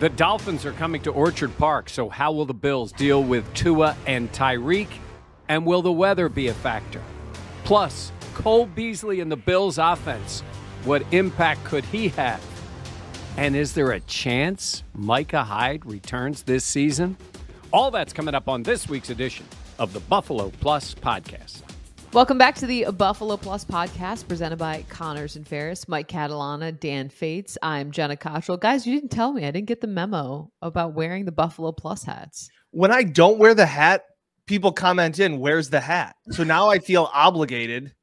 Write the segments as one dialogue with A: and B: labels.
A: The Dolphins are coming to Orchard Park, so how will the Bills deal with Tua and Tyreek? And will the weather be a factor? Plus, Cole Beasley and the Bills' offense. What impact could he have? And is there a chance Micah Hyde returns this season? All that's coming up on this week's edition of the Buffalo Plus Podcast.
B: Welcome back to the Buffalo Plus podcast presented by Connors and Ferris, Mike Catalana, Dan Fetes. I'm Jenna Cottrell. Guys, you didn't tell me. I didn't get the memo about wearing the Buffalo Plus hats.
C: When I don't wear the hat, people comment in, "Where's the hat?" So now I feel obligated.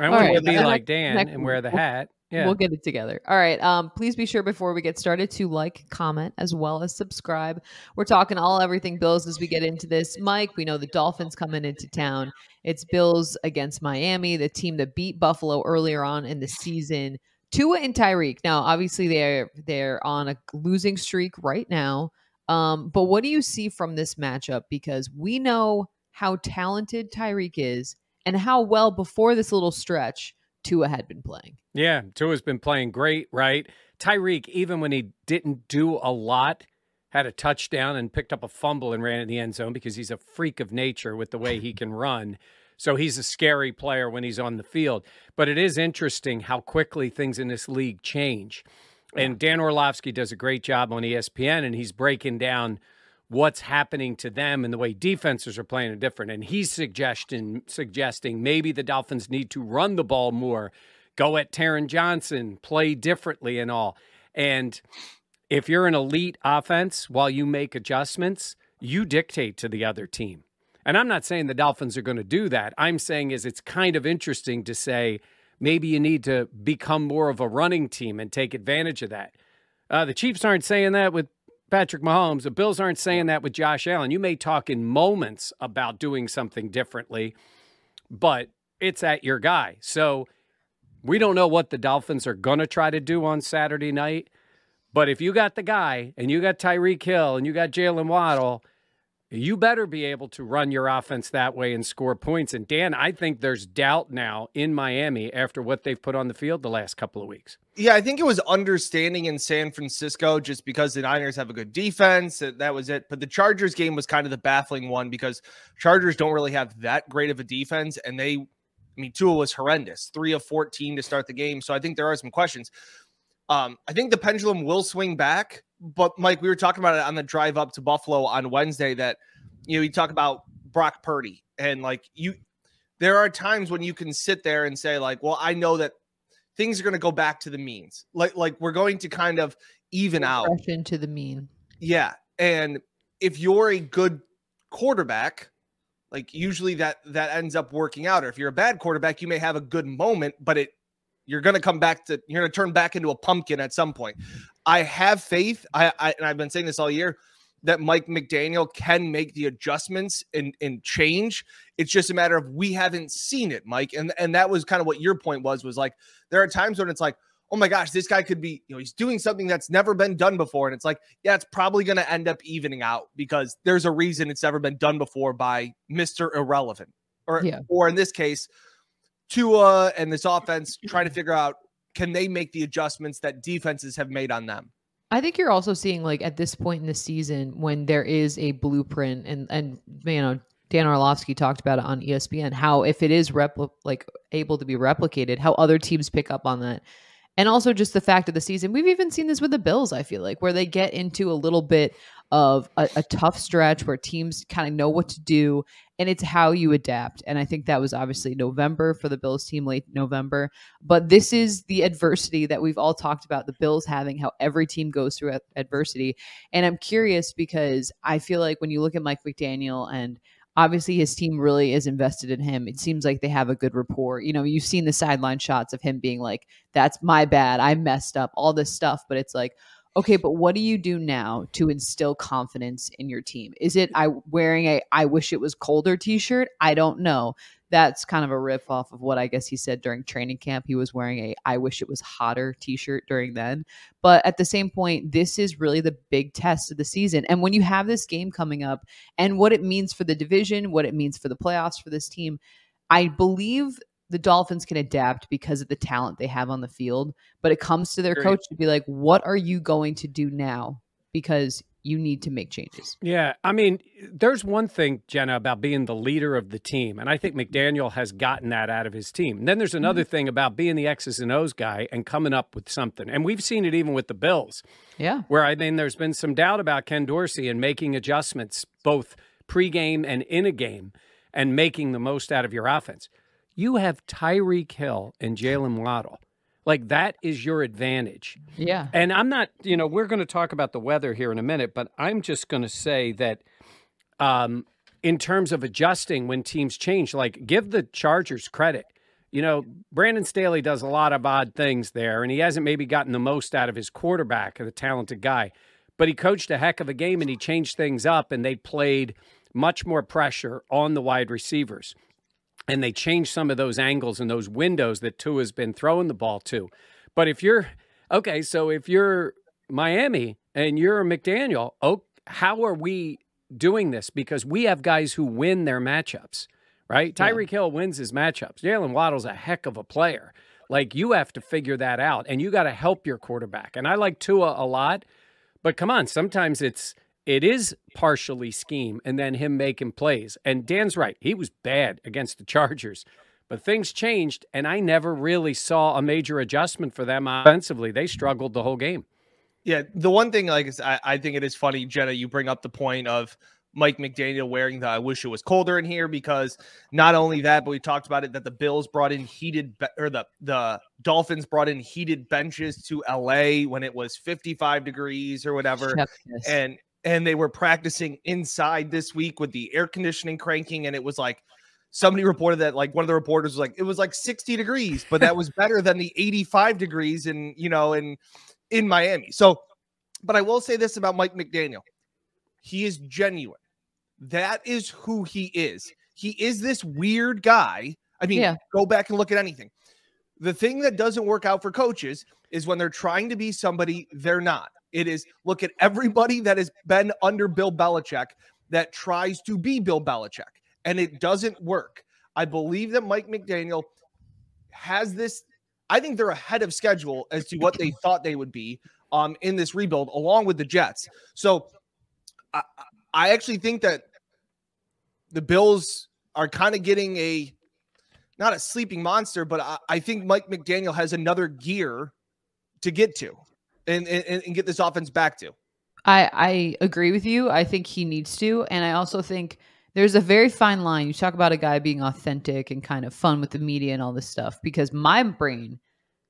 A: I want to be like Dan and wear the hat. Yeah.
B: We'll get it together. All right. Um, please be sure before we get started to like, comment, as well as subscribe. We're talking all everything Bills as we get into this. Mike, we know the Dolphins coming into town. It's Bills against Miami, the team that beat Buffalo earlier on in the season. Tua and Tyreek. Now, obviously, they're they're on a losing streak right now. Um, but what do you see from this matchup? Because we know how talented Tyreek is and how well before this little stretch Tua had been playing.
A: Yeah, Tua's been playing great, right? Tyreek, even when he didn't do a lot, had a touchdown and picked up a fumble and ran in the end zone because he's a freak of nature with the way he can run. So he's a scary player when he's on the field. But it is interesting how quickly things in this league change. And Dan Orlovsky does a great job on ESPN, and he's breaking down what's happening to them and the way defenses are playing are different. And he's suggesting suggesting maybe the Dolphins need to run the ball more, go at Taron Johnson, play differently and all. And if you're an elite offense while you make adjustments, you dictate to the other team. And I'm not saying the Dolphins are going to do that. I'm saying is it's kind of interesting to say maybe you need to become more of a running team and take advantage of that. Uh, the Chiefs aren't saying that with Patrick Mahomes. The Bills aren't saying that with Josh Allen. You may talk in moments about doing something differently, but it's at your guy. So we don't know what the Dolphins are going to try to do on Saturday night. But if you got the guy and you got Tyreek Hill and you got Jaylen Waddle, you better be able to run your offense that way and score points. And Dan, I think there's doubt now in Miami after what they've put on the field the last couple of weeks.
C: Yeah, I think it was understanding in San Francisco just because the Niners have a good defense. That was it. But the Chargers game was kind of the baffling one because Chargers don't really have that great of a defense. And they, I mean, Tua was horrendous, three of 14 to start the game. So I think there are some questions. Um, I think the pendulum will swing back. But Mike, we were talking about it on the drive up to Buffalo on Wednesday that, you know, you talk about Brock Purdy and like you, there are times when you can sit there and say, like, well, I know that things are going to go back to the means. Like like we're going to kind of even out
B: into the mean.
C: Yeah, and if you're a good quarterback, like usually that that ends up working out. Or if you're a bad quarterback, you may have a good moment, but it you're going to come back to you're going to turn back into a pumpkin at some point. I have faith. I, I and I've been saying this all year that Mike McDaniel can make the adjustments and, and change. It's just a matter of we haven't seen it, Mike. And and that was kind of what your point was, was like there are times when it's like, oh my gosh, this guy could be, you know, he's doing something that's never been done before. And it's like, yeah, it's probably going to end up evening out because there's a reason it's never been done before by Mr. Irrelevant. Or, yeah. or in this case, Tua and this offense trying to figure out can they make the adjustments that defenses have made on them?
B: I think you're also seeing like at this point in the season when there is a blueprint and and you know Dan Orlovsky talked about it on ESPN how if it is repli- like able to be replicated how other teams pick up on that and also just the fact of the season we've even seen this with the Bills I feel like where they get into a little bit of a, a tough stretch where teams kind of know what to do and it's how you adapt. And I think that was obviously November for the Bills team, late November. But this is the adversity that we've all talked about the Bills having, how every team goes through adversity. And I'm curious because I feel like when you look at Mike McDaniel and obviously his team really is invested in him. It seems like they have a good rapport. You know, you've seen the sideline shots of him being like, that's my bad. I messed up, all this stuff. But it's like, okay, but what do you do now to instill confidence in your team? Is it I wearing a I wish it was colder t-shirt? I don't know. That's kind of a riff off of what I guess he said during training camp. He was wearing a I wish it was hotter t-shirt during then. But at the same point, this is really the big test of the season. And when you have this game coming up and what it means for the division, what it means for the playoffs for this team, I believe the Dolphins can adapt because of the talent they have on the field. But it comes to their Great. coach to be like, what are you going to do now? Because you need to make changes.
A: Yeah. I mean, there's one thing, Jenna, about being the leader of the team. And I think McDaniel has gotten that out of his team. And then there's another mm-hmm. thing about being the X's and O's guy and coming up with something. And we've seen it even with the Bills.
B: Yeah.
A: Where I mean, there's been some doubt about Ken Dorsey and making adjustments both pregame and in a game and making the most out of your offense you have Tyreek Hill and Jaylen Waddle. Like that is your advantage.
B: Yeah.
A: And I'm not, you know, we're going to talk about the weather here in a minute, but I'm just going to say that um, in terms of adjusting when teams change, like give the Chargers credit. You know, Brandon Staley does a lot of odd things there, and he hasn't maybe gotten the most out of his quarterback, the talented guy. But he coached a heck of a game and he changed things up, and they played much more pressure on the wide receivers and they change some of those angles and those windows that Tua's been throwing the ball to. But if you're okay, so if you're Miami and you're McDaniel, oh, how are we doing this? Because we have guys who win their matchups, right? Tyreek Hill wins his matchups. Jaylen Waddle's a heck of a player. Like you have to figure that out, and you got to help your quarterback. And I like Tua a lot, but come on, sometimes it's it is partially scheme and then him making plays. And Dan's right. He was bad against the Chargers, but things changed, and I never really saw a major adjustment for them offensively. They struggled the whole game.
C: Yeah. The one thing, like, I, I think it is funny, Jenna, you bring up the point of Mike McDaniel wearing the I wish it was colder in here because not only that, but we talked about it that the Bills brought in heated or the the Dolphins brought in heated benches to LA when it was 55 degrees or whatever. And and they were practicing inside this week with the air conditioning cranking and it was like somebody reported that like one of the reporters was like it was like 60 degrees but that was better than the 85 degrees in you know in in Miami. So but I will say this about Mike McDaniel. He is genuine. That is who he is. He is this weird guy. I mean yeah. go back and look at anything. The thing that doesn't work out for coaches is when they're trying to be somebody they're not it is look at everybody that has been under Bill Belichick that tries to be Bill Belichick, and it doesn't work. I believe that Mike McDaniel has this. I think they're ahead of schedule as to what they thought they would be um, in this rebuild, along with the Jets. So I, I actually think that the Bills are kind of getting a not a sleeping monster, but I, I think Mike McDaniel has another gear to get to and, and, and get this offense back to.
B: I, I agree with you. I think he needs to. And I also think there's a very fine line. You talk about a guy being authentic and kind of fun with the media and all this stuff because my brain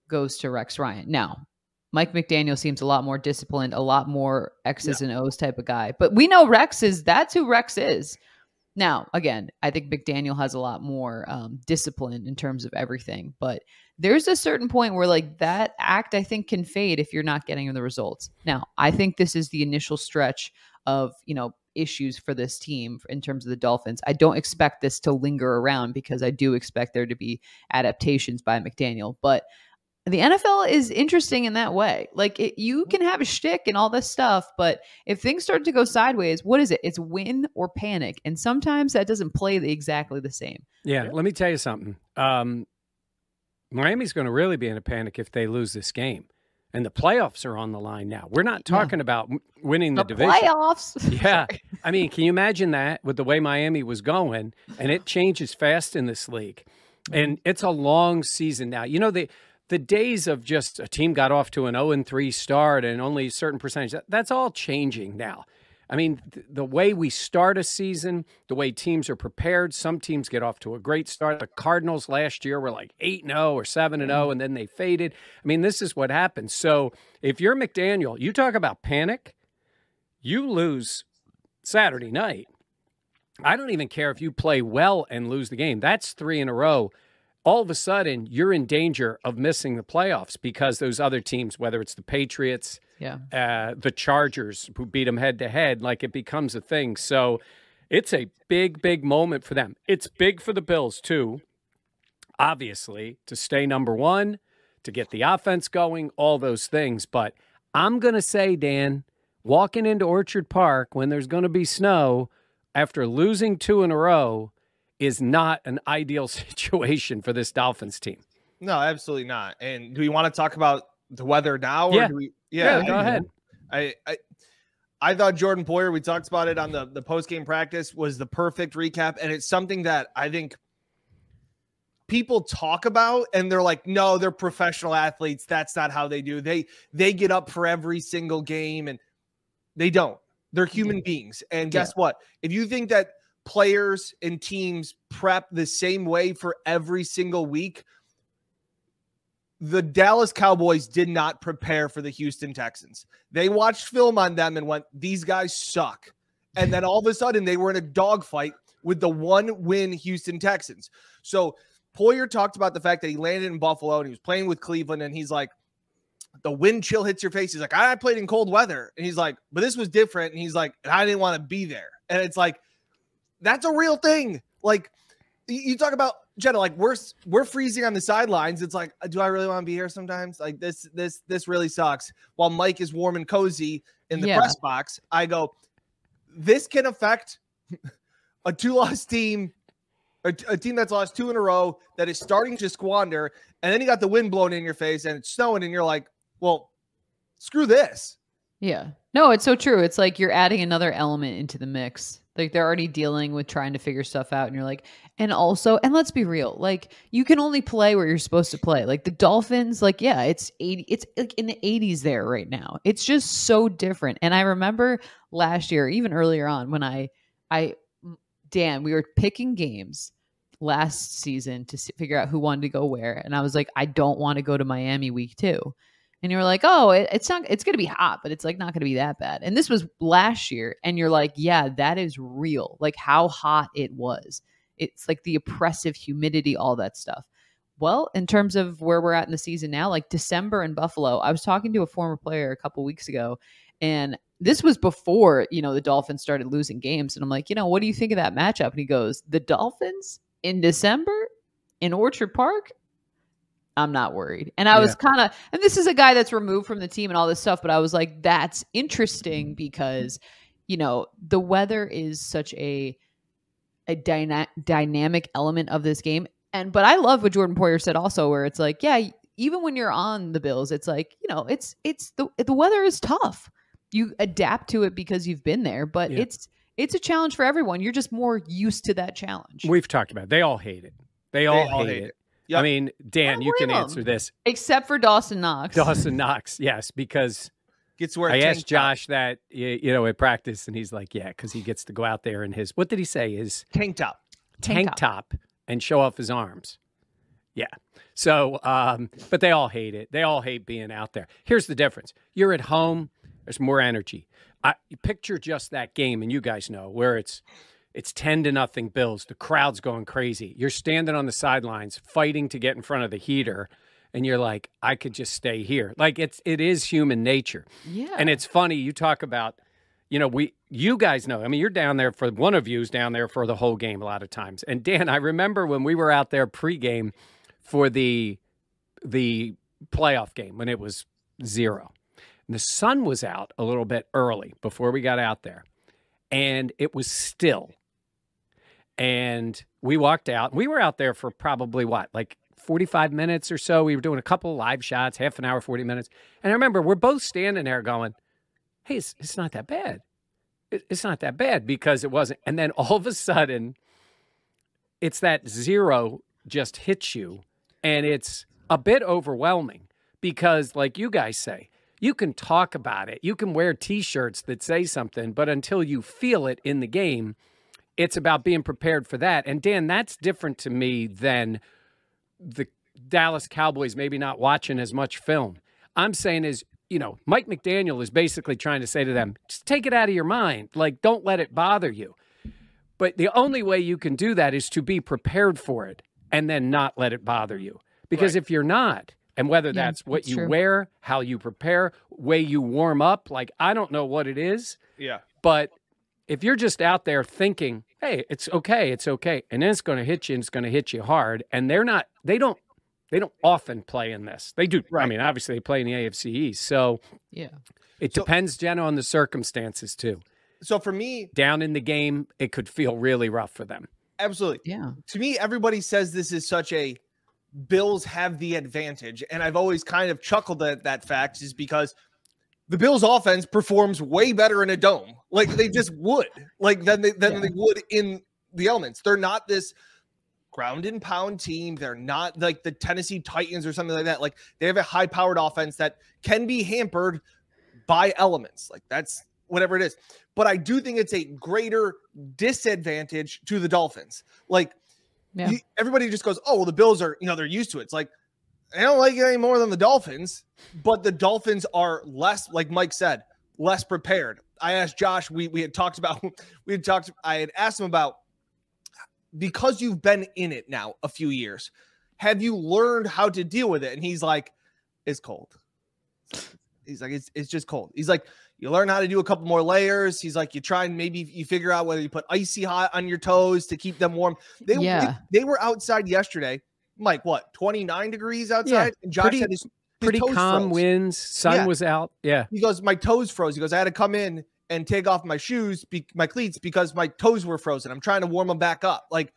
B: goes to Rex Ryan. Now, Mike McDaniel seems a lot more disciplined, a lot more X's yeah. and O's type of guy. But we know Rex is that's who Rex is. Now, again, I think McDaniel has a lot more um, discipline in terms of everything, but there's a certain point where like that act I think can fade if you're not getting the results. Now, I think this is the initial stretch of, you know, issues for this team in terms of the Dolphins. I don't expect this to linger around because I do expect there to be adaptations by McDaniel, but the NFL is interesting in that way. Like it, you mm-hmm. can have a shtick and all this stuff, but if things start to go sideways, what is it? It's win or panic, and sometimes that doesn't play the, exactly the same.
A: Yeah, let me tell you something. Um, Miami's going to really be in a panic if they lose this game, and the playoffs are on the line now. We're not talking yeah. about winning the,
B: the
A: division.
B: Playoffs.
A: Yeah, I mean, can you imagine that with the way Miami was going, and it changes fast in this league, and it's a long season now. You know the the days of just a team got off to an 0 and 3 start and only a certain percentage, that's all changing now. I mean, th- the way we start a season, the way teams are prepared, some teams get off to a great start. The Cardinals last year were like 8 0 or 7 0, mm-hmm. and then they faded. I mean, this is what happens. So if you're McDaniel, you talk about panic, you lose Saturday night. I don't even care if you play well and lose the game. That's three in a row. All of a sudden, you're in danger of missing the playoffs because those other teams, whether it's the Patriots,
B: Yeah.
A: uh, the Chargers who beat them head to head, like it becomes a thing. So it's a big, big moment for them. It's big for the Bills, too, obviously, to stay number one, to get the offense going, all those things. But I'm going to say, Dan, walking into Orchard Park when there's going to be snow after losing two in a row is not an ideal situation for this Dolphins team.
C: No, absolutely not. And do we want to talk about the weather now? Or
A: Yeah.
C: do we,
A: Yeah, go ahead.
C: I, I I thought Jordan Poyer, we talked about it on the, the post game practice, was the perfect recap. And it's something that I think people talk about and they're like, no, they're professional athletes. That's not how they do. They they get up for every single game and they don't. They're human beings. And guess what? If you think that players and teams prep the same way for every single week, the Dallas Cowboys did not prepare for the Houston Texans. They watched film on them and went, these guys suck. And then all of a sudden they were in a dogfight with the one win Houston Texans. So Poyer talked about the fact that he landed in Buffalo and he was playing with Cleveland and he's like, the wind chill hits your face. He's like, I played in cold weather. And he's like, but this was different. And he's like, I didn't want to be there. And it's like, that's a real thing. Like you talk about Jenna, like we're we're freezing on the sidelines. It's like, uh, do I really want to be here sometimes? Like this, this, this really sucks. While Mike is warm and cozy in the
B: Yeah.
C: press box, I go, this can affect a two-loss team, a, a team that's lost two in a row that is starting to squander, and then you got the wind blowing in your face and it's snowing, and you're like, well, screw this.
B: Yeah. No, it's so true. It's like you're adding another element into the mix. Like they're already dealing with trying to figure stuff out. And you're like, and also, and let's be real, like you can only play where you're supposed to play. Like the Dolphins, like, yeah, it's 80, it's like in the 80s there right now. It's just so different. And I remember last year, even earlier on, when I, I, Dan, we were picking games last season to figure out who wanted to go where. And I was like, I don't want to go to Miami week two and you're like, "Oh, it, it's not. It's going to be hot, but it's like not going to be that bad." And this was last year, and you're like, "Yeah, that is real. Like how hot it was. It's like the oppressive humidity, all that stuff." Well, in terms of where we're at in the season now, like December in Buffalo, I was talking to a former player a couple weeks ago, and this was before you know the Dolphins started losing games, and I'm like, you know, what do you think of that matchup? And he goes, "The Dolphins in December in Orchard Park." I'm not worried. And I was kind of, and this is a guy that's removed from the team and all this stuff, but I was like, that's interesting because, you know, the weather is such a a dyna- dynamic element of this game. And but I love what Jordan Poyer said also, where it's like, yeah, even when you're on the Bills, it's like, you know, it's it's the the weather is tough. You adapt to it because you've been there, but
A: Yeah.
B: it's it's a challenge for everyone. You're just more used to that challenge.
A: We've talked about it. They all hate it. They all,
C: all
A: hate,
C: hate
A: it.
C: it. Yep.
A: I mean, Dan,
B: don't
A: you can
B: blame 'em.
A: answer this.
B: Except for Dawson Knox.
A: Dawson Knox, yes, because
C: Gets where
A: I asked Josh that you know at practice, and he's like, "Yeah," because he gets to go out there in his what did he say? His
C: tank top.
A: tank,
B: Tank
A: top. and show off his arms. Yeah. So, um, but they all hate it. They all hate being out there. Here's the difference: you're at home. There's more energy. I picture just that game, and you guys know where it's it's ten to nothing Bills. The crowd's going crazy. You're standing on the sidelines fighting to get in front of the heater, and you're like, I could just stay here. Like it's it is human nature.
B: Yeah.
A: And it's funny you talk about, you know, we you guys know. I mean, you're down there for one of you's down there for the whole game a lot of times. And Dan, I remember when we were out there pregame for the the playoff game when it was zero. And the sun was out a little bit early before we got out there. And it was still. And we walked out. We were out there for probably what, like 45 minutes or so. We were doing a couple live shots, half an hour, 40 minutes. And I remember we're both standing there going, hey, it's, it's not that bad. It- It's not that bad because it wasn't. And then all of a sudden, it's that zero just hits you. And it's a bit overwhelming because, like you guys say, you can talk about it. You can wear t-shirts that say something, but until you feel it in the game, it's about being prepared for that. And Dan, that's different to me than the Dallas Cowboys maybe not watching as much film. I'm saying is, you know, Mike McDaniel is basically trying to say to them, just take it out of your mind. Like, don't let it bother you. But the only way you can do that is to be prepared for it and then not let it bother you. Because
C: Right.
A: if you're not, and whether
B: Yeah,
A: that's what
B: that's
A: you
B: true.
A: wear, how you prepare, way you warm up, like I don't know what it is,
C: Yeah.
A: but if you're just out there thinking, "Hey, it's okay, it's okay," and then it's going to hit you and it's going to hit you hard, and they're not, they don't, they don't often play in this. They do. I mean, obviously they play in the AFC East, so
B: Yeah.
A: it
C: So-
A: depends, Jenna, on the circumstances too.
C: So for me,
A: Down in the game, it could feel really rough for them.
C: absolutely.
B: Yeah.
C: to me, everybody says this is such a Bills have the advantage. And I've always kind of chuckled at that fact is because the Bills offense performs way better in a dome. Like they just mm-hmm. would, like than they than
B: Yeah.
C: they would in the elements. They're not this ground and pound team. They're not like the Tennessee Titans or something like that. Like they have a high powered offense that can be hampered by elements. Like that's whatever it is. But I do think it's a greater disadvantage to the Dolphins. Like
B: Yeah.
C: you- everybody just goes, "Oh, well, the Bills are, you know, they're used to it." It's like I don't like it any more than the Dolphins, but the Dolphins are less, like Mike said, less prepared. I asked Josh, we we had talked about, we had talked, I had asked him about because you've been in it now a few years, have you learned how to deal with it? And he's like, it's cold. He's like, it's it's just cold. He's like, you learn how to do a couple more layers. He's like, you try and maybe you figure out whether you put icy hot on your toes to keep them warm. They, they-
B: Yeah.
C: they, were outside yesterday, Mike, what, 29 degrees outside? and Josh
A: pretty-
C: had his, his
A: Pretty calm
C: froze.
A: winds, sun
C: Yeah.
A: was out. Yeah.
C: He goes, my toes froze. He goes, I had to come in and take off my shoes, be, my cleats, because my toes were frozen. I'm trying to warm them back up. Like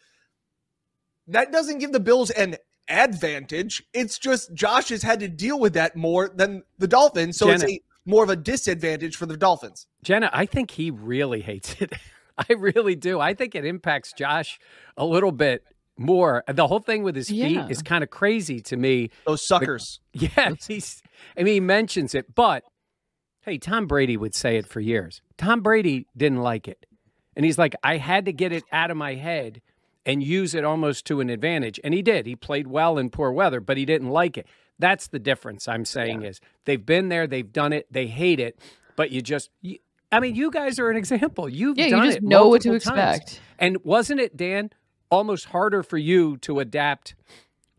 C: that doesn't give the Bills an advantage. It's just Josh has had to deal with that more than the Dolphins. So it's a more of a disadvantage for the Dolphins.
A: Jenna, I think he really hates it. I really do. I think it impacts Josh a little bit more. The whole thing with his feet
B: Yeah.
A: is kind of crazy to me.
C: Those suckers.
A: Yeah, he's. I mean, he mentions it, but hey, Tom Brady would say it for years. Tom Brady didn't like it, and he's like, I had to get it out of my head and use it almost to an advantage, and he did. He played well in poor weather, but he didn't like it. That's the difference. I'm saying is they've been there, they've done it, they hate it, but you just. You, I mean, you guys are an example. You've
B: Yeah, you
A: done
B: just
A: it
B: know what to
A: multiple times.
B: expect.
A: And wasn't it, Dan, almost harder for you to adapt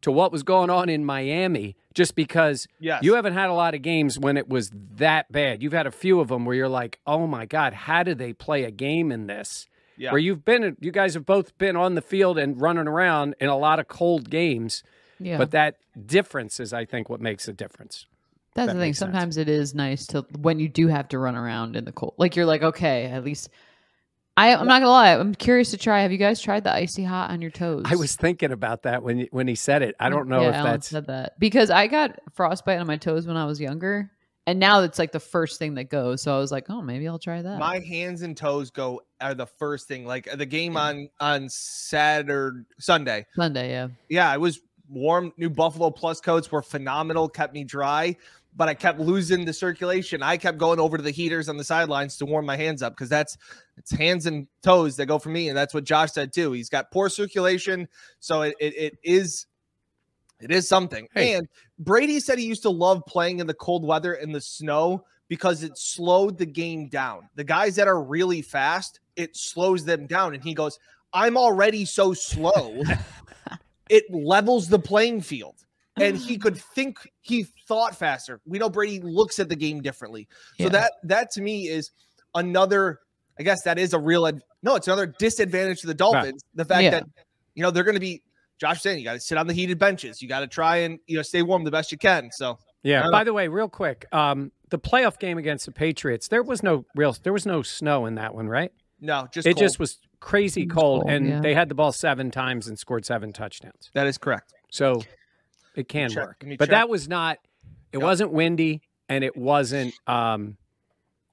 A: to what was going on in Miami just because
C: Yes.
A: you haven't had a lot of games when it was that bad. You've had a few of them where you're like, oh my God, how do they play a game in this?
C: Yeah.
A: Where you've been, you guys have both been on the field and running around in a lot of cold games.
B: Yeah.
A: But that difference is, I think, what makes a difference.
B: That's
A: that
B: the thing.
A: makes sense.
B: Sometimes it is nice to when you do have to run around in the cold. Like you're like, okay, at least I, I'm not gonna lie. I'm curious to try. Have you guys tried the icy hot on your toes?
A: I was thinking about that when when he said it. I don't know
B: Yeah,
A: if
B: Allen
A: that's
B: said that because I got frostbite on my toes when I was younger, and now it's like the first thing that goes. So I was like, oh, maybe I'll try that.
C: My hands and toes go are the first thing. Like the game on on Saturday, Sunday.
B: Sunday, yeah.
C: yeah, It was warm. New Buffalo Plus coats were phenomenal, kept me dry, but I kept losing the circulation. I kept going over to the heaters on the sidelines to warm my hands up because that's it's hands and toes that go for me, and that's what Josh said too. He's got poor circulation, so it it, it is it is something.
A: Hey.
C: And Brady said he used to love playing in the cold weather and the snow because it slowed the game down. The guys that are really fast, it slows them down, and he goes, "I'm already so slow." it levels the playing field. And he could think he thought faster. We know Brady looks at the game differently. So that that to me is another I guess that is a real ad- no, it's another disadvantage to the Dolphins. The fact
B: Yeah.
C: that you know they're going to be Josh saying you got to sit on the heated benches. You got to try and you know stay warm the best you can. So
A: Yeah. By the way, real quick, um, the playoff game against the Patriots, there was no real, there was no snow in that one, right?
C: no, just
A: it
C: cold.
A: just was crazy
B: It was
A: cold,
B: cold,
A: and
B: yeah.
A: they had the ball seven times and scored seven touchdowns.
C: that is correct.
A: So it can
C: check-
A: work. But
C: check.
A: that was not. It
C: Yep.
A: wasn't windy, and it wasn't um,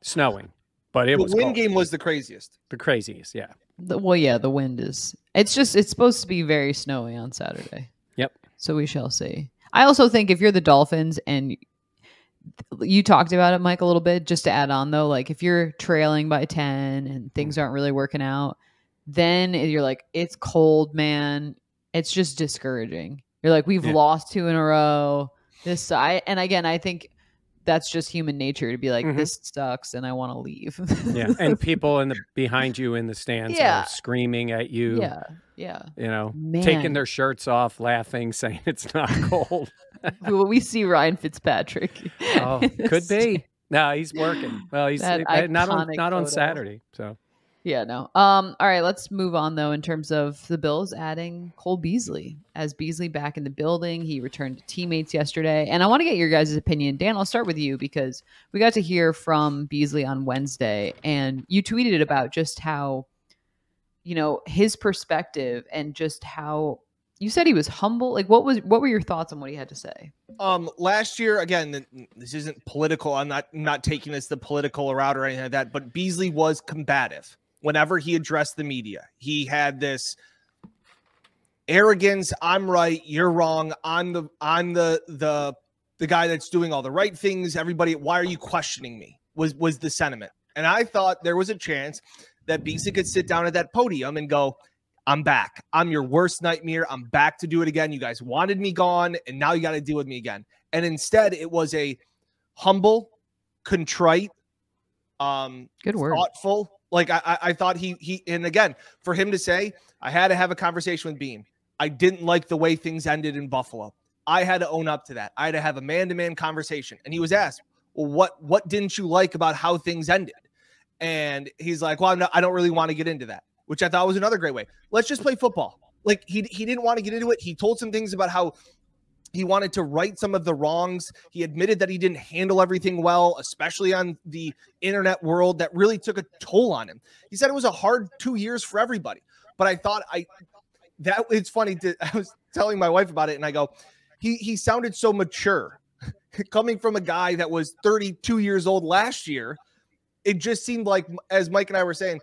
A: snowing, but it
C: The
A: was
C: win
A: cold.
C: game was the craziest.
A: the craziest. Yeah.
B: The, well, yeah, the wind is. It's just it's supposed to be very snowy on Saturday.
A: Yep.
B: So we shall see. I also think if you're the Dolphins and you talked about it, Mike, a little bit. Just to add on though, like if you're trailing by ten and things aren't really working out, then you're like, it's cold, man. It's just discouraging. You're like, we've
A: Yeah.
B: lost two in a row. This I and again, I think that's just human nature to be like,
A: Mhm.
B: this sucks, and I want to leave.
A: Yeah, and people in the behind you in the stands
B: Yeah.
A: are screaming at you.
B: yeah, yeah.
A: You know,
B: Man.
A: taking their shirts off, laughing, saying it's not cold.
B: Well, we see Ryan Fitzpatrick.
A: oh, could be. No, he's working. Well, he's
B: That
A: uh, not on not on. Saturday. So
B: Yeah, no. Um, all right, let's move on though in terms of the Bills adding Cole Beasley. As Beasley back in the building, he returned to teammates yesterday. And I want to get your guys' opinion. Dan, I'll start with you because we got to hear from Beasley on Wednesday and you tweeted about just how, you know, his perspective and just how you said he was humble. Like what was what were your thoughts on what he had to say?
C: Um, last year, again, this isn't political. I'm not not taking this the political route or anything like that. But Beasley was combative whenever he addressed the media. He had this arrogance. I'm right. You're wrong. I'm the I'm the the the guy that's doing all the right things. Everybody, why are you questioning me? Was was the sentiment. And I thought there was a chance that Beasley could sit down at that podium and go, I'm back. I'm your worst nightmare. I'm back to do it again. You guys wanted me gone, and now you got to deal with me again. And instead, it was a humble, contrite, um,
B: Good word.
C: thoughtful. Like I, I, thought he he, and again, for him to say, I had to have a conversation with Beane. I didn't like the way things ended in Buffalo. I had to own up to that. I had to have a man-to-man conversation. And he was asked, "Well, what what didn't you like about how things ended?" And he's like, "Well, not, I don't really want to get into that," which I thought was another great way. Let's just play football. Like he he didn't want to get into it. He told some things about how he wanted to right some of the wrongs. He admitted that he didn't handle everything well, especially on the internet world that really took a toll on him. He said it was a hard 2 years for everybody. But I thought I that it's funny to I was telling my wife about it and I go he he sounded so mature coming from a guy that was 32 years old last year. It just seemed like as Mike and I were saying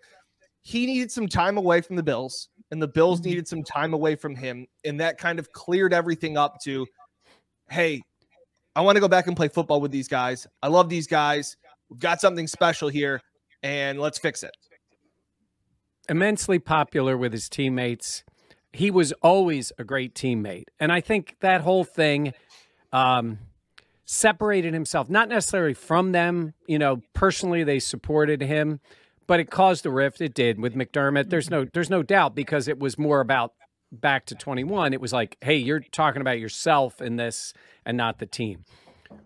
C: he needed some time away from the Bills and the Bills mm-hmm. needed some time away from him and that kind of cleared everything up to hey, I want to go back and play football with these guys. I love these guys. We've got something special here, and let's fix it.
A: immensely popular with his teammates. He was always a great teammate. And I think that whole thing um, separated himself, not necessarily from them. You know, personally, they supported him, but it caused a rift. It did with McDermott. There's no, there's no doubt because it was more about back to 21. It was like, hey, you're talking about yourself in this and not the team.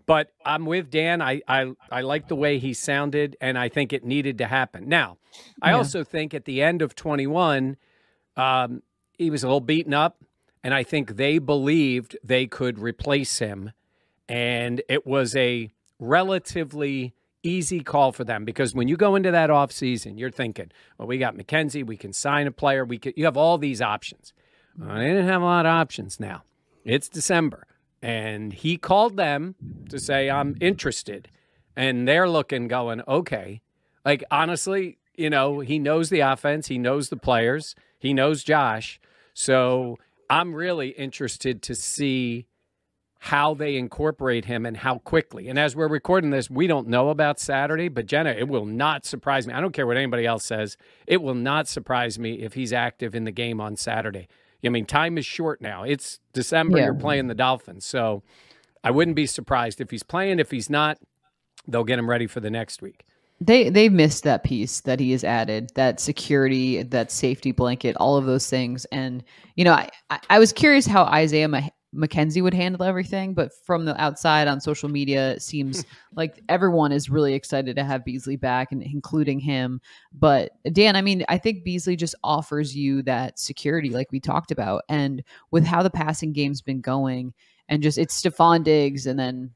A: But I'm with Dan. I I, I like the way he sounded, and I think it needed to happen. Now, I
B: Yeah.
A: also think at the end of 21, um, he was a little beaten up, and I think they believed they could replace him, and it was a relatively easy call for them because when you go into that offseason, you're thinking, well, we got McKenzie, we can sign a player, we could you have all these options. Well, they didn't have a lot of options now. It's December. And he called them to say, I'm interested. And they're looking, going, okay. Like, honestly, you know, he knows the offense, he knows the players, he knows Josh. So I'm really interested to see how they incorporate him and how quickly. And as we're recording this, we don't know about Saturday, but Jenna, it will not surprise me. I don't care what anybody else says. It will not surprise me if he's active in the game on Saturday. I mean, time is short now. It's December.
B: Yeah.
A: You're playing the Dolphins. So I wouldn't be surprised if he's playing. If he's not, they'll get him ready for the next week.
B: They they missed that piece that he has added, that security, that safety blanket, all of those things. And you know, I I, I was curious how Isaiah Ma- McKenzie would handle everything, but from the outside on social media, it seems like everyone is really excited to have Beasley back, and including him. But Dan, I mean, I think Beasley just offers you that security, like we talked about, and with how the passing game's been going, and just it's Stefon Diggs, and then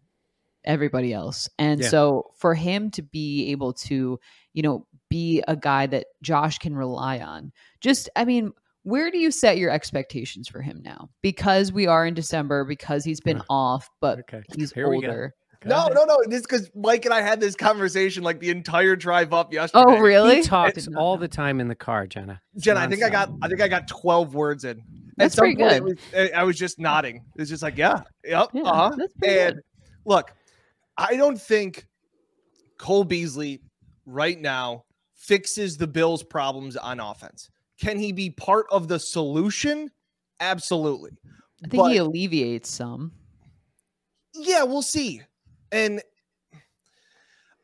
B: everybody else. And
A: Yeah.
B: so for him to be able to, you know, be a guy that Josh can rely on, just, I mean, where do you set your expectations for him now? Because we are in December, because he's been
A: Uh,
B: off, but
A: Okay.
B: he's
A: Here
B: older.
C: No, no, no. This because Mike and I had this conversation like the entire drive up yesterday.
B: Oh, really?
A: He talks
B: Did
A: all the time in the car, Jenna. It's
C: Jen, I think I got. I think I got 12 words in. At
B: That's
C: some
B: pretty
C: point,
B: good.
C: was- I- I was just nodding. It was just like, yeah, yep,
B: Yeah,
C: uh-huh.
B: that's pretty
C: And
B: good.
C: look, I don't think Cole Beasley right now fixes the Bills' problems on offense. Can he be part of the solution? Absolutely.
B: I think
C: But-
B: he alleviates some.
C: Yeah, we'll see. And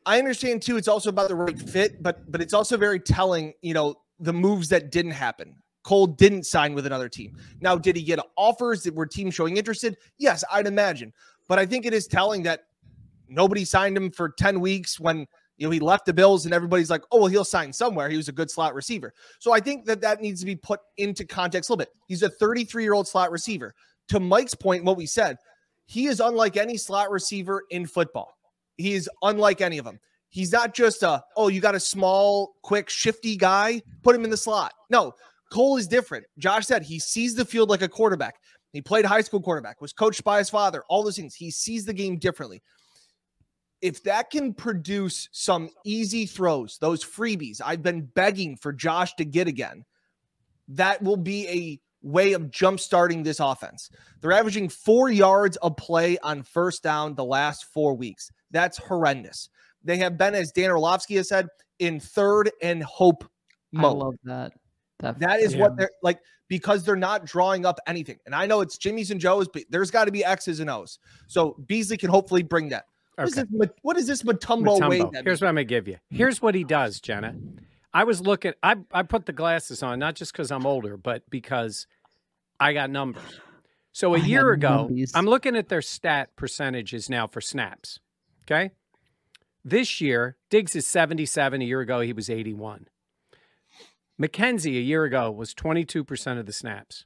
C: I understand too. It's also about the right fit, but but it's also very telling. You know, the moves that didn't happen. Cole didn't sign with another team. Now, did he get offers that were teams showing interested? Yes, I'd imagine. But I think it is telling that nobody signed him for ten weeks when you know he left the Bills, and everybody's like, "Oh, well, he'll sign somewhere." He was a good slot receiver. So I think that that needs to be put into context a little bit. He's a 33 year old slot receiver. To Mike's point, what we said, he is unlike any slot receiver in football. He is unlike any of them. He's not just a, oh, you got a small, quick, shifty guy, put him in the slot. No, Cole is different. Josh said he sees the field like a quarterback. He played high school quarterback, was coached by his father, all those things. He sees the game differently. If that can produce some easy throws, those freebies I've been begging for Josh to get again, that will be a way of jumpstarting this offense. They're averaging four yards a play on first down the last four weeks. That's horrendous. They have been, as Dan Orlovsky has said, in third and hope mode.
B: I love that. That,
C: That is
A: Yeah.
C: what they're like because they're not drawing up anything. And I know it's Jimmy's and Joe's, but there's got to be X's and O's. So Beasley can hopefully bring that. What, is
A: Okay.
C: this, what is this Matumbo, way?
A: Matumbo.
C: that
A: Here's what I'm gonna give you. Here's what he does, Jenna. I was looking. I I put the glasses on not just because I'm older, but because I got numbers. So a
B: I
A: year ago,
B: numbies.
A: I'm looking at their stat percentages now for snaps. Okay, this year Diggs is 77. A year ago he was 81. McKenzie a year ago was 22 percent of the snaps.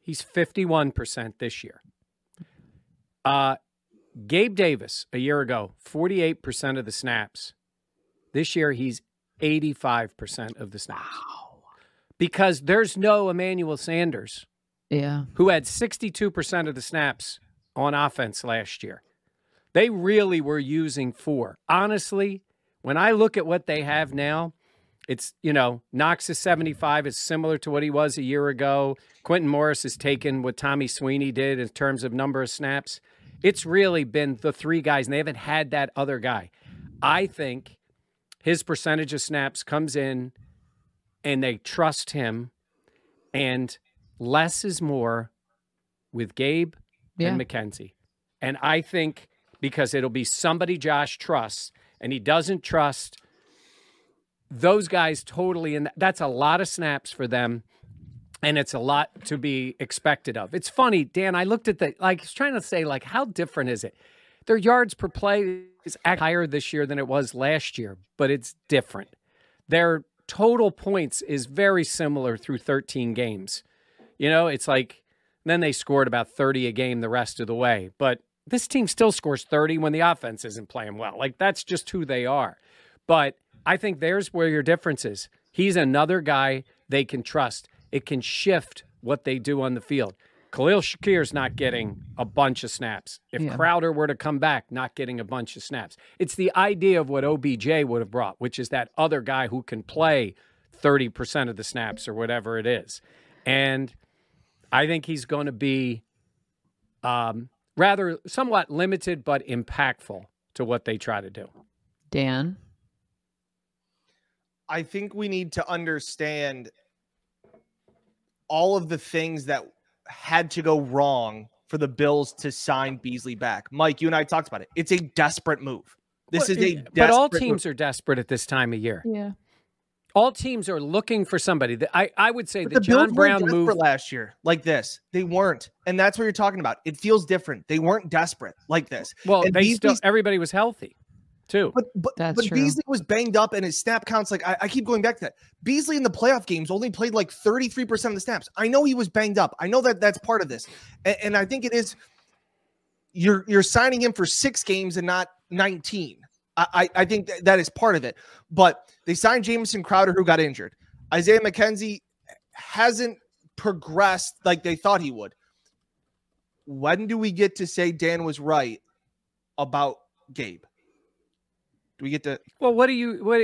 A: He's 51 percent this year. Uh, Gabe Davis a year ago, 48% of the snaps. This year, he's 85% of the snaps. Because there's no Emmanuel Sanders,
B: yeah.
A: who had 62% of the snaps on offense last year. They really were using four. Honestly, when I look at what they have now, it's, you know, Knox is 75. is similar to what he was a year ago. Quintin Morris has taken what Tommy Sweeney did in terms of number of snaps. It's really been the three guys, and they haven't had that other guy. I think his percentage of snaps comes in and they trust him, and less is more with Gabe
B: Yeah.
A: and McKenzie. And I think because it'll be somebody Josh trusts, and he doesn't trust those guys totally. And that's a lot of snaps for them. And it's a lot to be expected of. It's funny, Dan. I looked at the like. I was trying to say, like, how different is it? Their yards per play is higher this year than it was last year, but it's different. Their total points is very similar through 13 games. You know, it's like then they scored about 30 a game the rest of the way. But this team still scores 30 when the offense isn't playing well. Like that's just who they are. But I think there's where your difference is. He's another guy they can trust. It can shift what they do on the field. Khalil Shakir's not getting a bunch of snaps. If
B: Yeah.
A: Crowder were to come back, not getting a bunch of snaps. It's the idea of what OBJ would have brought, which is that other guy who can play 30% of the snaps or whatever it is. And I think he's going to be um, rather somewhat limited but impactful to what they try to do.
B: Dan.
C: I think we need to understand all of the things that had to go wrong for the Bills to sign Beasley back. Mike, you and I talked about it. It's a desperate move. This is a
A: but all
C: desperate
A: teams are desperate at this time of year.
B: Yeah.
A: All teams are looking for somebody. The- I, I would say
C: But
A: the,
C: the
A: John Brown
C: weren't
A: move.
C: last year like this. They weren't, and that's what you're talking about. It feels different. They weren't desperate like this.
A: Well,
C: and
A: they still everybody was healthy, too.
C: But but,
B: That's
C: but
B: true.
C: Beasley was banged up and his snap counts like I, I keep going back to that. Beasley in the playoff games only played like 33% of the snaps. I know he was banged up. I know that that's part of this. And, and I think it is you're you're signing him for six games and not 19. I, I, I think that, that is part of it. But they signed Jameson Crowder who got injured. Isaiah McKenzie hasn't progressed like they thought he would. When do we get to say Dan was right about Gabe? Do we get to
A: well, what do you what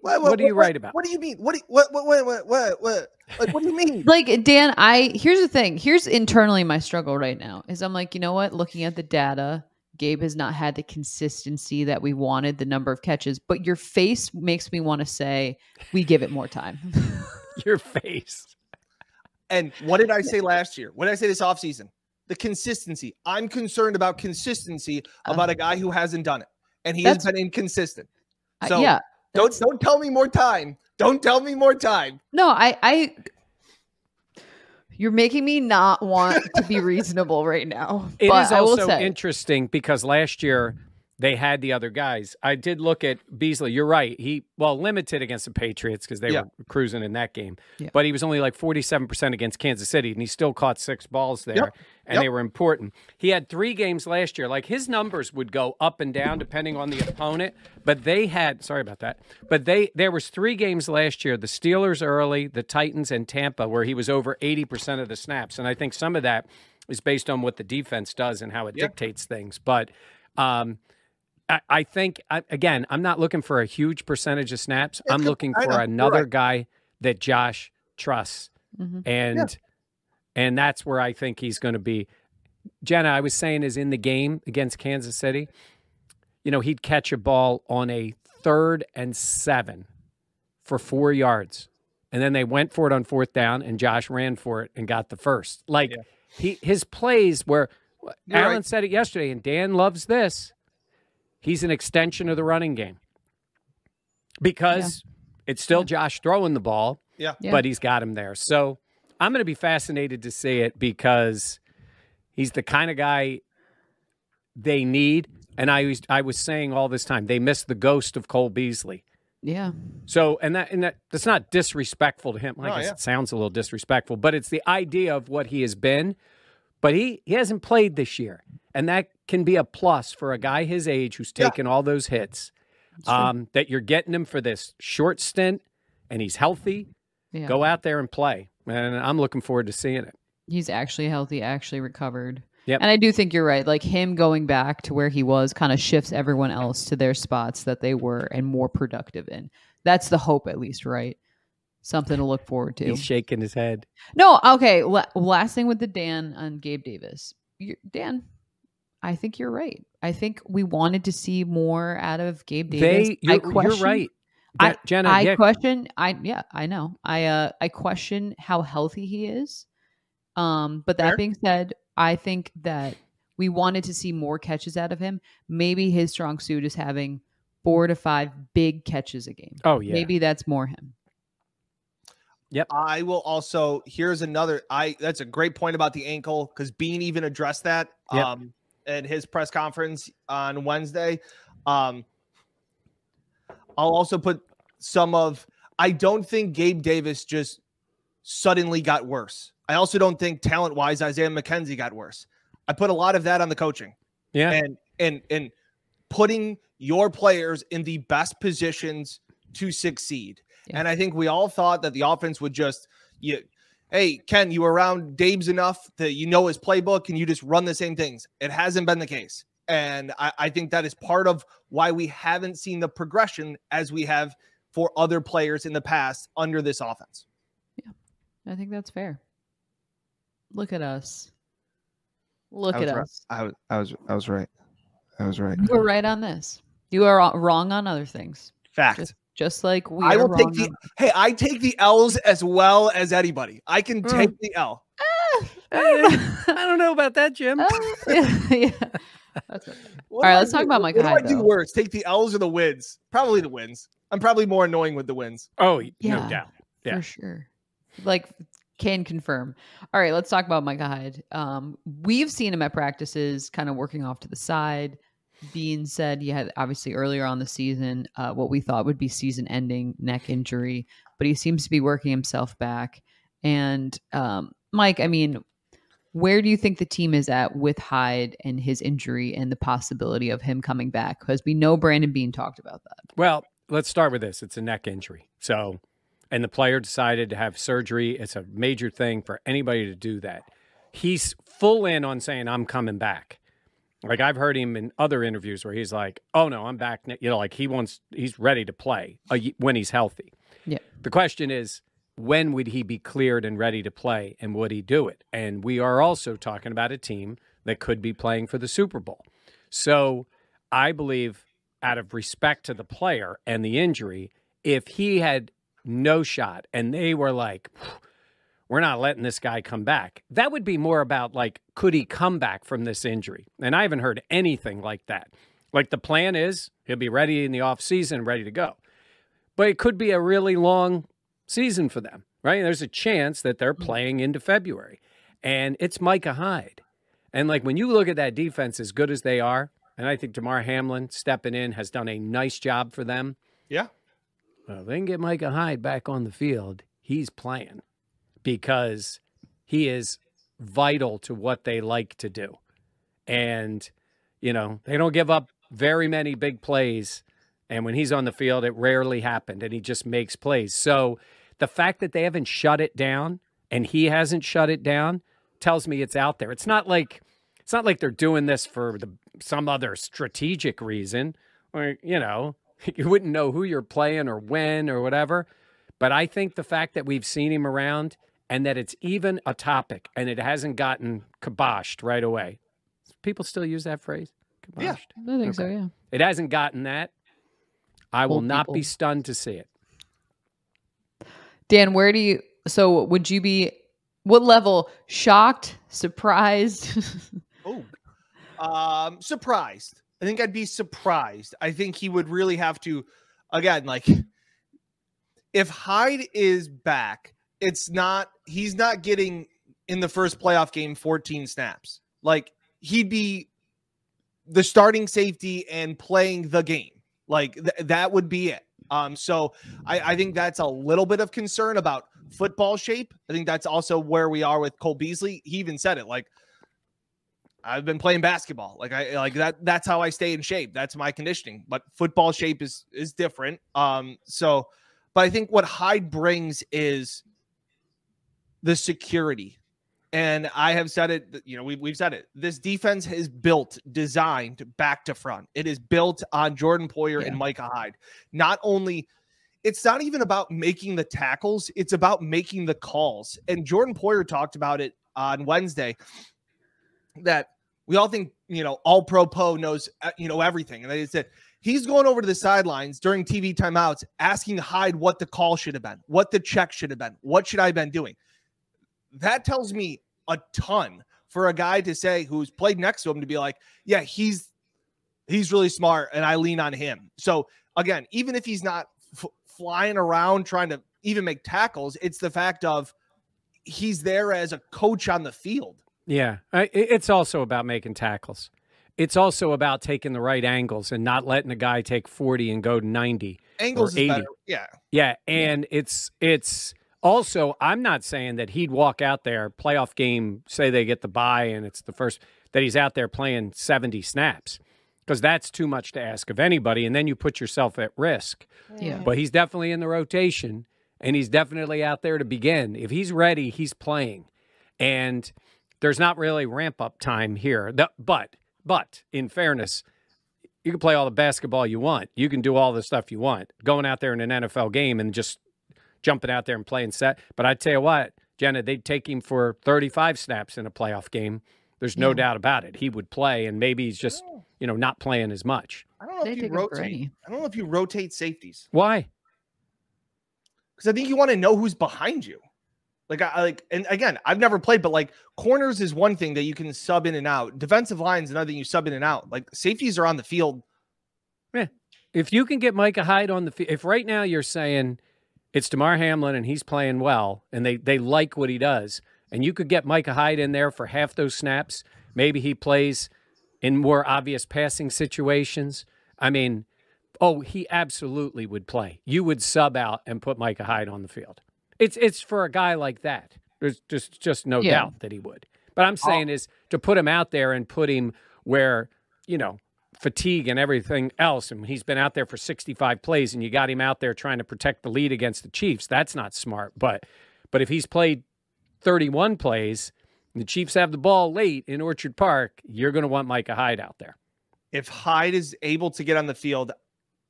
A: what,
C: what,
A: are you write about?
C: What do you mean? What do what what what what what what like what do you mean?
B: Like Dan, I here's the thing. Here's internally my struggle right now is I'm like, you know what? Looking at the data, Gabe has not had the consistency that we wanted, the number of catches, but your face makes me want to say we give it more time.
A: Your face.
C: And what did I say last year? What did I say this offseason? The consistency. I'm concerned about consistency about a uh-huh. guy who hasn't done it. And he has
B: That's-
C: been inconsistent.
B: I-
C: So
B: yeah.
C: don't don't tell me more time. Don't tell me more time.
B: No, I I you're making me not want to be reasonable right now.
A: It is
B: but I will
A: also
B: say
A: interesting because last year they had the other guys. I did look at Beasley. You're right. He well limited against the Patriots because they
C: Yeah.
A: were cruising in that game.
B: Yeah.
A: But he was only like 47% against Kansas City, and he still caught six balls there,
C: Yep.
A: and
C: Yep.
A: they were important. He had three games last year. Like his numbers would go up and down depending on the opponent. But they had sorry about that. But they there was three games last year: the Steelers early, the Titans, and Tampa, where he was over 80% of the snaps. And I think some of that is based on what the defense does and how it
C: Yeah.
A: dictates things. But um, I, I think I, again, I'm not looking for a huge percentage of snaps. I'm looking for another
C: right.
A: guy that Josh trusts,
B: Mhm.
A: and and that's where I think he's going to be. Jenna, I was saying is in the game against Kansas City. You know, he'd catch a ball on a third and seven for four yards. And then they went for it on fourth down, and Josh ran for it and got the first. Like
C: Yeah.
A: he his plays were
C: You're
A: Alan
C: right.
A: said it yesterday, and Dan loves this. He's an extension of the running game. Because it's still Josh throwing the ball,
C: Yeah.
B: Yeah.
A: but he's got him there. So I'm going to be fascinated to see it because he's the kind of guy they need. And I was, I was saying all this time, they miss the ghost of Cole Beasley.
B: yeah.
A: So, and that, and that, that's not disrespectful to him. I
C: No,
A: guess
C: yeah.
A: it sounds a little disrespectful, but it's the idea of what he has been. But he, he hasn't played this year. And that can be a plus for a guy his age who's
C: Yeah.
A: taken all those hits. Um, that you're getting him for this short stint and he's healthy.
B: Yeah.
A: Go out there and play. And I'm looking forward to seeing it.
B: He's actually healthy, actually recovered.
A: Yep.
B: And I do think you're right. Like him going back to where he was kind of shifts everyone else to their spots that they were and more productive in. That's the hope, at least, right? Something to look forward to.
A: He's shaking his head.
B: No, okay. La- last thing with the Dan on Gabe Davis. you Dan, I think you're right. I think we wanted to see more out of Gabe Davis.
A: They, you're, you're right.
B: I,
A: Je- Jenna,
B: I
A: yeah,
B: question. I yeah, I know. I uh, I question how healthy he is. Um, but that
C: Fair.
B: being said, I think that we wanted to see more catches out of him. Maybe his strong suit is having four to five big catches a game.
A: oh yeah.
B: Maybe that's more him.
C: I will also here's another I that's a great point about the ankle because Beane even addressed that
A: Yep.
C: um at his press conference on Wednesday. Um I'll also put some of I don't think Gabe Davis just suddenly got worse. I also don't think talent wise Isaiah McKenzie got worse. I put a lot of that on the coaching
A: Yeah.
C: and and and putting your players in the best positions to succeed.
B: Yeah.
C: And I think we all thought that the offense would just you hey Ken, you were around Dave's enough that you know his playbook and you just run the same things. It hasn't been the case. And I, I think that is part of why we haven't seen the progression as we have for other players in the past under this offense.
B: Yeah, I think that's fair. Look at us. Look
C: I
B: at
C: was right.
B: us.
C: I was I was I was right. I was right.
B: You were right on this. You are wrong- wrong on other things.
C: Fact.
B: Just, just like we
C: I will take the
B: on-
C: hey, I take the L's as well as anybody. I can
B: Mm.
C: take the L.
A: I don't know about that, Jim.
B: Oh, yeah. That's okay. All right, let's talk
C: do-
B: about
C: what
B: Micah
C: do I
B: Hyde,
C: do
B: though.
C: worse? Take the L's or the wins? Probably the wins. I'm probably more annoying with the wins.
A: Oh, no
B: Yeah.
A: doubt. Yeah.
B: For sure. Like can confirm. All right, let's talk about Micah Hyde. Um, we've seen him at practices kind of working off to the side. Beane said he had obviously earlier on the season uh, what we thought would be season ending neck injury, but he seems to be working himself back. And um, Mike, I mean, where do you think the team is at with Hyde and his injury and the possibility of him coming back? Because we know Brandon Beane talked about that.
A: Well, let's start with this. It's a neck injury. So, and the player decided to have surgery. It's a major thing for anybody to do that. He's full in on saying, I'm coming back. Like I've heard him in other interviews where he's like, "Oh no, I'm back." You know, like he wants, he's ready to play uh, when he's healthy.
B: Yeah.
A: The question is, when would he be cleared and ready to play, and would he do it? And we are also talking about a team that could be playing for the Super Bowl. So I believe, out of respect to the player and the injury, if he had no shot and they were like, we're not letting this guy come back, that would be more about like, could he come back from this injury? And I haven't heard anything like that. Like the plan is he'll be ready in the off season, ready to go. But it could be a really long season for them, right? There's a chance that they're mm-hmm. playing into February. And it's Micah Hyde. And like when you look at that defense as good as they are, and I think Damar Hamlin stepping in has done a nice job for them.
C: Yeah.
A: Well, they can get Micah Hyde back on the field. He's playing because he is vital to what they like to do. And, you know, they don't give up very many big plays. And when he's on the field, it rarely happened. And he just makes plays. So the fact that they haven't shut it down and he hasn't shut it down tells me it's out there. It's not like it's not like they're doing this for the, some other strategic reason or you know, you wouldn't know who you're playing or when or whatever. But I think the fact that we've seen him around and that it's even a topic and it hasn't gotten kiboshed right away. People still use that phrase? Kiboshed.
C: Yeah.
B: I think so. Yeah.
A: It hasn't gotten that. I will
B: Old
A: not
B: people.
A: be stunned to see it.
B: Dan, where do you? So would you be? What level? Shocked? Surprised?
C: Oh, um, surprised. I think I'd be surprised. I think he would really have to, again, like if Hyde is back, it's not. He's not getting in the first playoff game 14 snaps. Like he'd be the starting safety and playing the game. Like th- that would be it. Um, so I, I think that's a little bit of concern about football shape. I think that's also where we are with Cole Beasley. He even said it like I've been playing basketball. Like I like that that's how I stay in shape. That's my conditioning. But football shape is is different. Um so but I think what Hyde brings is the security. And I have said it, you know, we've, we've said it. This defense is built, designed back to front. It is built on Jordan Poyer
B: Yeah.
C: and Micah Hyde. Not only, it's not even about making the tackles, it's about making the calls. And Jordan Poyer talked about it on Wednesday that we all think, you know, all pro Poe knows, uh, you know, everything. And they said he's going over to the sidelines during TV timeouts asking Hyde what the call should have been, what the check should have been, what should I have been doing. That tells me a ton for a guy to say who's played next to him to be like, yeah, he's he's really smart and I lean on him. So again, even if he's not f- flying around trying to even make tackles, it's the fact of he's there as a coach on the field.
A: Yeah, it's also about making tackles. It's also about taking the right angles and not letting a guy take 40 and go to 90.
C: Angles
A: Or
C: is
A: 80.
C: better. Yeah.
A: Yeah, and it's it's also I'm not saying that he'd walk out there playoff game say they get the bye and it's the first that he's out there playing 70 snaps because that's too much to ask of anybody and then you put yourself at risk.
B: yeah.
A: But he's definitely in the rotation and he's definitely out there to begin. If he's ready, he's playing. And there's not really ramp up time here. The- But but in fairness, you can play all the basketball you want. You can do all the stuff you want. Going out there in an NFL game and just jumping out there and playing set. But I tell you what, Jenna, they'd take him for 35 snaps in a playoff game. There's no
B: Yeah.
A: doubt about it. He would play, and maybe he's just, you know, not playing as much.
C: I don't know
B: They
C: if you
B: take him for
C: rotate. I don't know if you rotate safeties
A: Why?
C: because I think you want to know who's behind you. Like I I like, and again, I've never played, but like corners is one thing that you can sub in and out. Defensive lines another thing you sub in and out. Like safeties are on the field. Yeah.
A: If you can get Micah Hyde on the field, if right now you're saying it's Damar Hamlin and he's playing well and they, they like what he does, and you could get Micah Hyde in there for half those snaps, maybe he plays in more obvious passing situations. I mean, oh, he absolutely would play. You would sub out and put Micah Hyde on the field. It's it's for a guy like that. There's just just no
B: Yeah.
A: doubt that he would. But I'm saying is to put him out there and put him where, you know, fatigue and everything else, and he's been out there for 65 plays, and you got him out there trying to protect the lead against the Chiefs. That's not smart. But but if he's played 31 plays, and the Chiefs have the ball late in Orchard Park, you're going to want Micah Hyde out there.
C: If Hyde is able to get on the field,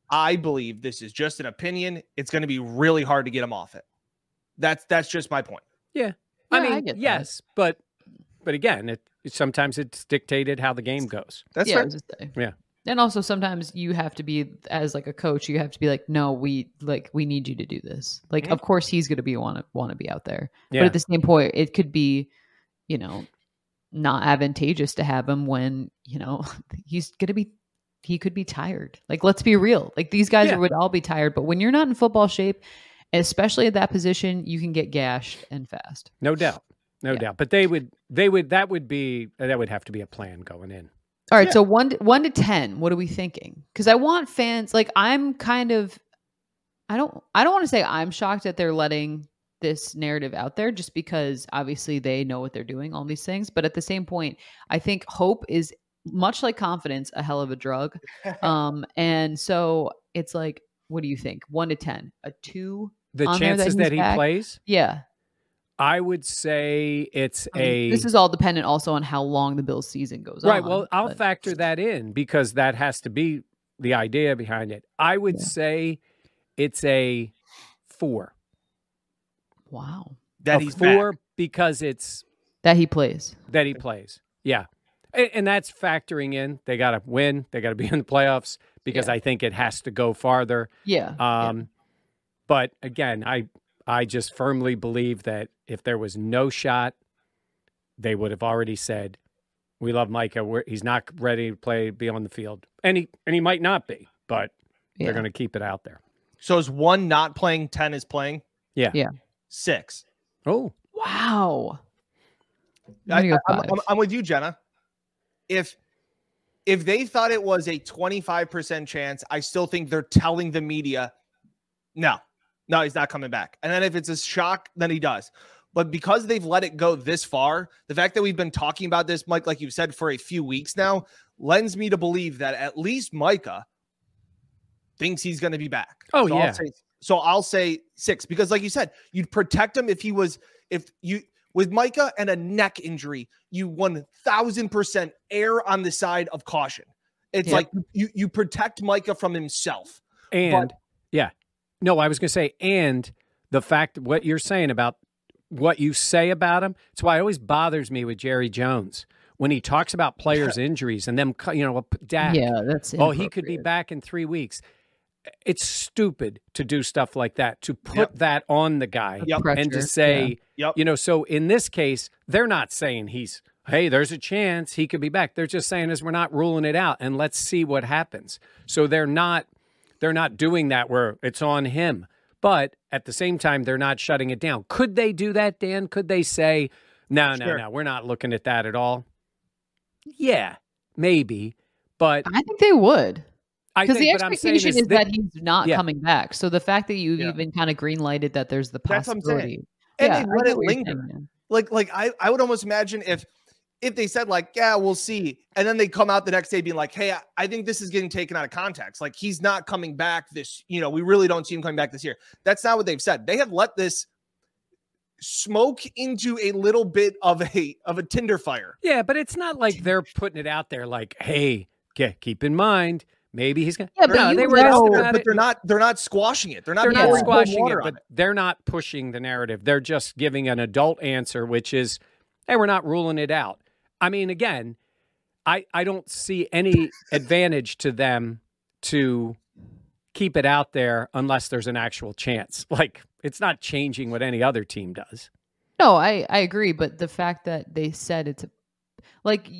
C: I believe this is just an opinion. It's going to be really hard to get him off it. That's that's just my point.
A: I
B: Yeah, I
A: mean,
B: get that.
A: yes, but but again, it sometimes it's dictated how the game goes.
C: That's
B: yeah, I
C: fair.
B: was just saying.
A: Yeah.
B: And also sometimes you have to be as like a coach, you have to be like, no, we like we need you to do this. Like,
C: Mhm.
B: of course he's gonna be want to want to be out there.
A: Yeah.
B: But at the same point, it could be, you know, not advantageous to have him when, you know, he's gonna be he could be tired. Like, let's be real. Like these guys
A: Yeah.
B: would all be tired, but when you're not in football shape, especially at that position, you can get gashed and fast.
A: No doubt. No
B: Yeah.
A: doubt. But they would they would that would be that would have to be a plan going in.
B: All right,
C: Yeah.
B: so one to, one to ten, what are we thinking? Because I want fans like I'm kind of, I don't I don't want to say I'm shocked that they're letting this narrative out there just because obviously they know what they're doing, all these things. But at the same point, I think hope is much like confidence, a hell of a drug. Um, and so it's like, what do you think? One to ten, a two?
A: The
B: On there that
A: chances that, he
B: back?
A: plays,
B: Yeah.
A: I would say it's
B: I mean,
A: a
B: this is all dependent also on how long the Bills season goes
A: right.
B: on. Right.
A: Well, I'll
B: but-
A: factor that in because that has to be the idea behind it. I would
B: Yeah.
A: say it's a four.
B: wow
C: that
A: a
C: he's back.
A: four because it's
B: that he plays.
A: that he plays. Yeah. And, and that's factoring in they got to win, they got to be in the playoffs because
B: Yeah.
A: I think it has to go farther.
B: Yeah. yeah.
A: Um, But again, I I just firmly believe that if there was no shot, they would have already said, "We love Micah. We're, he's not ready to play, be on the field, and he and he might not be, but
B: yeah.
A: they're going to keep it out there."
C: So is one not playing, ten is playing?
A: Yeah.
B: Yeah.
C: Six.
A: Oh,
B: Wow. I'm
C: I, I'm, I'm with you, Jenna. If if they thought it was a 25% chance, I still think they're telling the media, no, no, he's not coming back. And then if it's a shock, then he does. But because they've let it go this far, the fact that we've been talking about this, Mike, like you've said, for a few weeks now, lends me to believe that at least Micah thinks he's going to be back.
A: Oh,
C: so
A: yeah.
C: I'll say, so I'll say six because, like you said, you'd protect him if he was if you with Micah and a neck injury, you one thousand percent err on the side of caution. It's
B: Yep.
C: like you you protect Micah from himself.
A: and yeah, no, I was going to say, and the fact what you're saying about what you say about him. It's why it always bothers me with Jerry Jones when he talks about players' injuries and them, you know, Dak.
B: Yeah, that's
A: Oh, he could be back in three weeks. It's stupid to do stuff like that, to put
C: Yep.
A: that on the guy
C: Yep.
A: and to
B: Pressure,
A: say,
C: Yep.
A: you know, so in this case, they're not saying he's, hey, there's a chance he could be back. They're just saying is we're not ruling it out and let's see what happens. So they're not they're not doing that where it's on him. But at the same time, they're not shutting it down. Could they do that, Dan? Could they say, no, no,
C: Sure.
A: no, we're not looking at that at all? Yeah, maybe. But
B: I think they would. Because the
A: what I'm saying
B: expectation
A: is
B: is
A: that-
B: that he's not
A: Yeah.
B: coming back. So the fact that you
C: Yeah.
B: even kind of green lighted that there's the
C: That's what I'm saying.
B: possibility.
C: And
B: yeah,
C: they let it
B: what you're
C: linger.
B: saying, man.
C: Like like I I would almost imagine if if they said like yeah we'll see and then they come out the next day being like hey I, I think this is getting taken out of context. Like he's not coming back this you know we really don't see him coming back this year. That's not what they've said. They have let this smoke into a little bit of a of a tinder fire.
A: Yeah, but it's not like they're putting it out there like, hey, ke- keep in mind, maybe he's gonna
B: Yeah, but
A: No, they were
B: know,
C: but
A: it.
C: they're not they're not squashing it. They're not
A: they're not squashing it,
C: water on
A: but they're not pushing the narrative. They're just giving an adult answer, which is, hey, we're not ruling it out. I mean, again, I I don't see any advantage to them to keep it out there unless there's an actual chance. Like it's not changing what any other team does.
B: No, I I agree, but the fact that they said it's a, like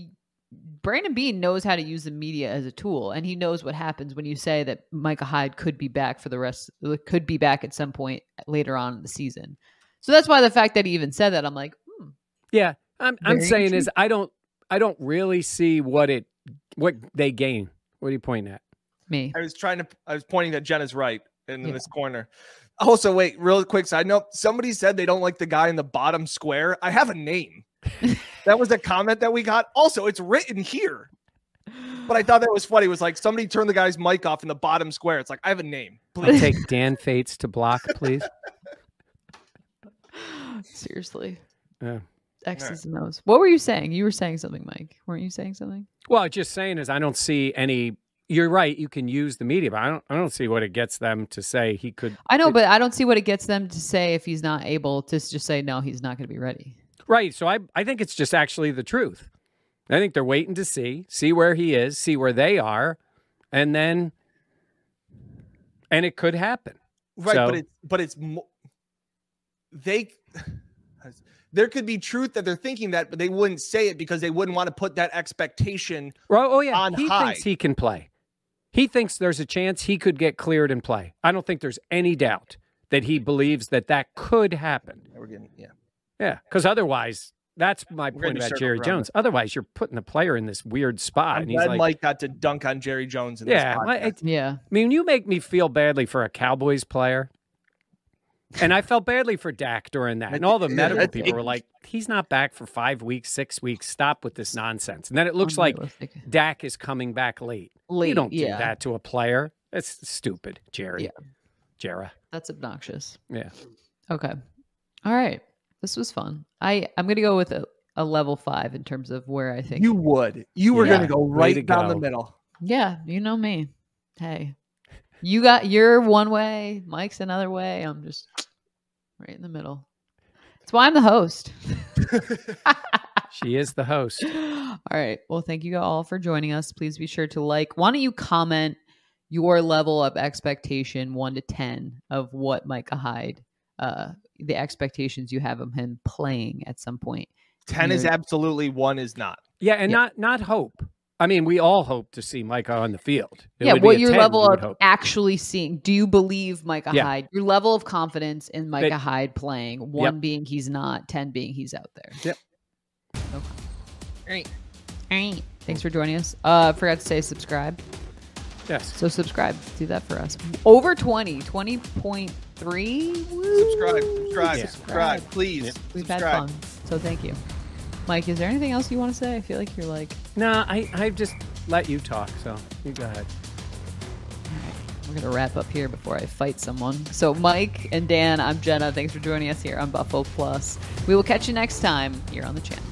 B: Brandon Beane knows how to use the media as a tool, and he knows what happens when you say that Micah Hyde could be back for the rest, could be back at some point later on in the season. So that's why the fact that he even said that, I'm like, hmm,
A: Yeah, I'm I'm saying is I don't I don't really see what it what they gain. What are you pointing at?
B: me.
C: I was trying to. I was pointing that Jenna's right in
B: Yeah.
C: this corner. Also, wait, real quick side note. Somebody said they don't like the guy in the bottom square. I have a name. that was a comment that we got. Also, it's written here. But I thought that was funny. It was like somebody turned the guy's mic off in the bottom square. It's like I have a name.
A: I'll
C: Please.
A: take Dan Fetes to block, please.
B: Seriously.
A: Yeah.
B: X's and O's. What were you saying? You were saying something, Mike. Weren't you saying something?
A: Well, just saying is I don't see any. You're right. You can use the media, but I don't. I don't see what it gets them to say he could.
B: I know,
A: It-
B: but I don't see what it gets them to say if he's not able to just say no, he's not going to be ready.
A: Right. So I. I think it's just actually the truth. I think they're waiting to see, see where he is, see where they are, and then, and it could happen.
C: Right,
A: So-
C: but it's but it's mo- they. There could be truth that they're thinking that, but they wouldn't say it because they wouldn't want to put that expectation.
A: Well, oh yeah,
C: on
A: he
C: high.
A: thinks he can play. He thinks there's a chance he could get cleared and play. I don't think there's any doubt that he believes that that could happen.
C: We're getting yeah.
A: Yeah, because otherwise, that's my
C: We're
A: point
C: gonna
A: about Jerry
C: around
A: Jones. Otherwise, you're putting the player in this weird spot,
C: I'm
A: and he's
C: glad
A: like,
C: Mike got to dunk on Jerry Jones. In
A: yeah.
C: this
A: well,
B: Yeah.
A: I mean, you make me feel badly for a Cowboys player. And I felt badly for Dak during that. And all the medical
C: that's-
A: people were like, he's not back for five weeks, six weeks. Stop with this nonsense. And then it looks like
B: Unrealistic.
A: Dak is coming back late. you don't do
B: yeah.
A: that to a player. That's stupid, Jerry.
B: Yeah.
A: Jera.
B: That's obnoxious.
A: Yeah.
B: Okay. All right. This was fun. I I'm gonna go with a, a level five in terms of where I think
C: you would. You were
A: Yeah.
C: going to go right
A: to
C: down the middle.
B: Yeah, you know me. Hey. You got your one way, Mike's another way. I'm just right in the middle. That's why I'm the host.
A: She is the host.
B: all right. Well, thank you all for joining us. Please be sure to like. Why don't you comment your level of expectation, one to ten, of what Micah Hyde, uh, the expectations you have of him playing at some point.
C: Ten is
B: You're-
C: absolutely, one is not.
A: Yeah, and
B: Yeah.
A: not not hope. I mean, we all hope to see Micah on the field. It
B: yeah, what your
A: 10,
B: level
A: you
B: of
A: hope.
B: actually seeing. Do you believe Micah
A: Yeah.
B: Hyde? Your level of confidence in Micah
A: That-
B: Hyde playing. One being he's not, ten being he's out there.
C: Yep.
B: Okay. All right. All right. Thanks for joining us. Uh forgot to say subscribe.
A: Yes.
B: So subscribe. Do that for us. Over 20, 20.3.
C: Subscribe, subscribe,
A: Yeah.
C: subscribe, please.
A: Yep.
B: We've
C: subscribe.
B: had fun. So thank you. Mike, is there anything else you want to say? I feel like you're like,
A: No, I I just let you talk. So you go ahead.
B: we're going to wrap up here before I fight someone. So, Mike and Dan, I'm Jenna. Thanks for joining us here on Buffalo Plus. We will catch you next time here on the channel.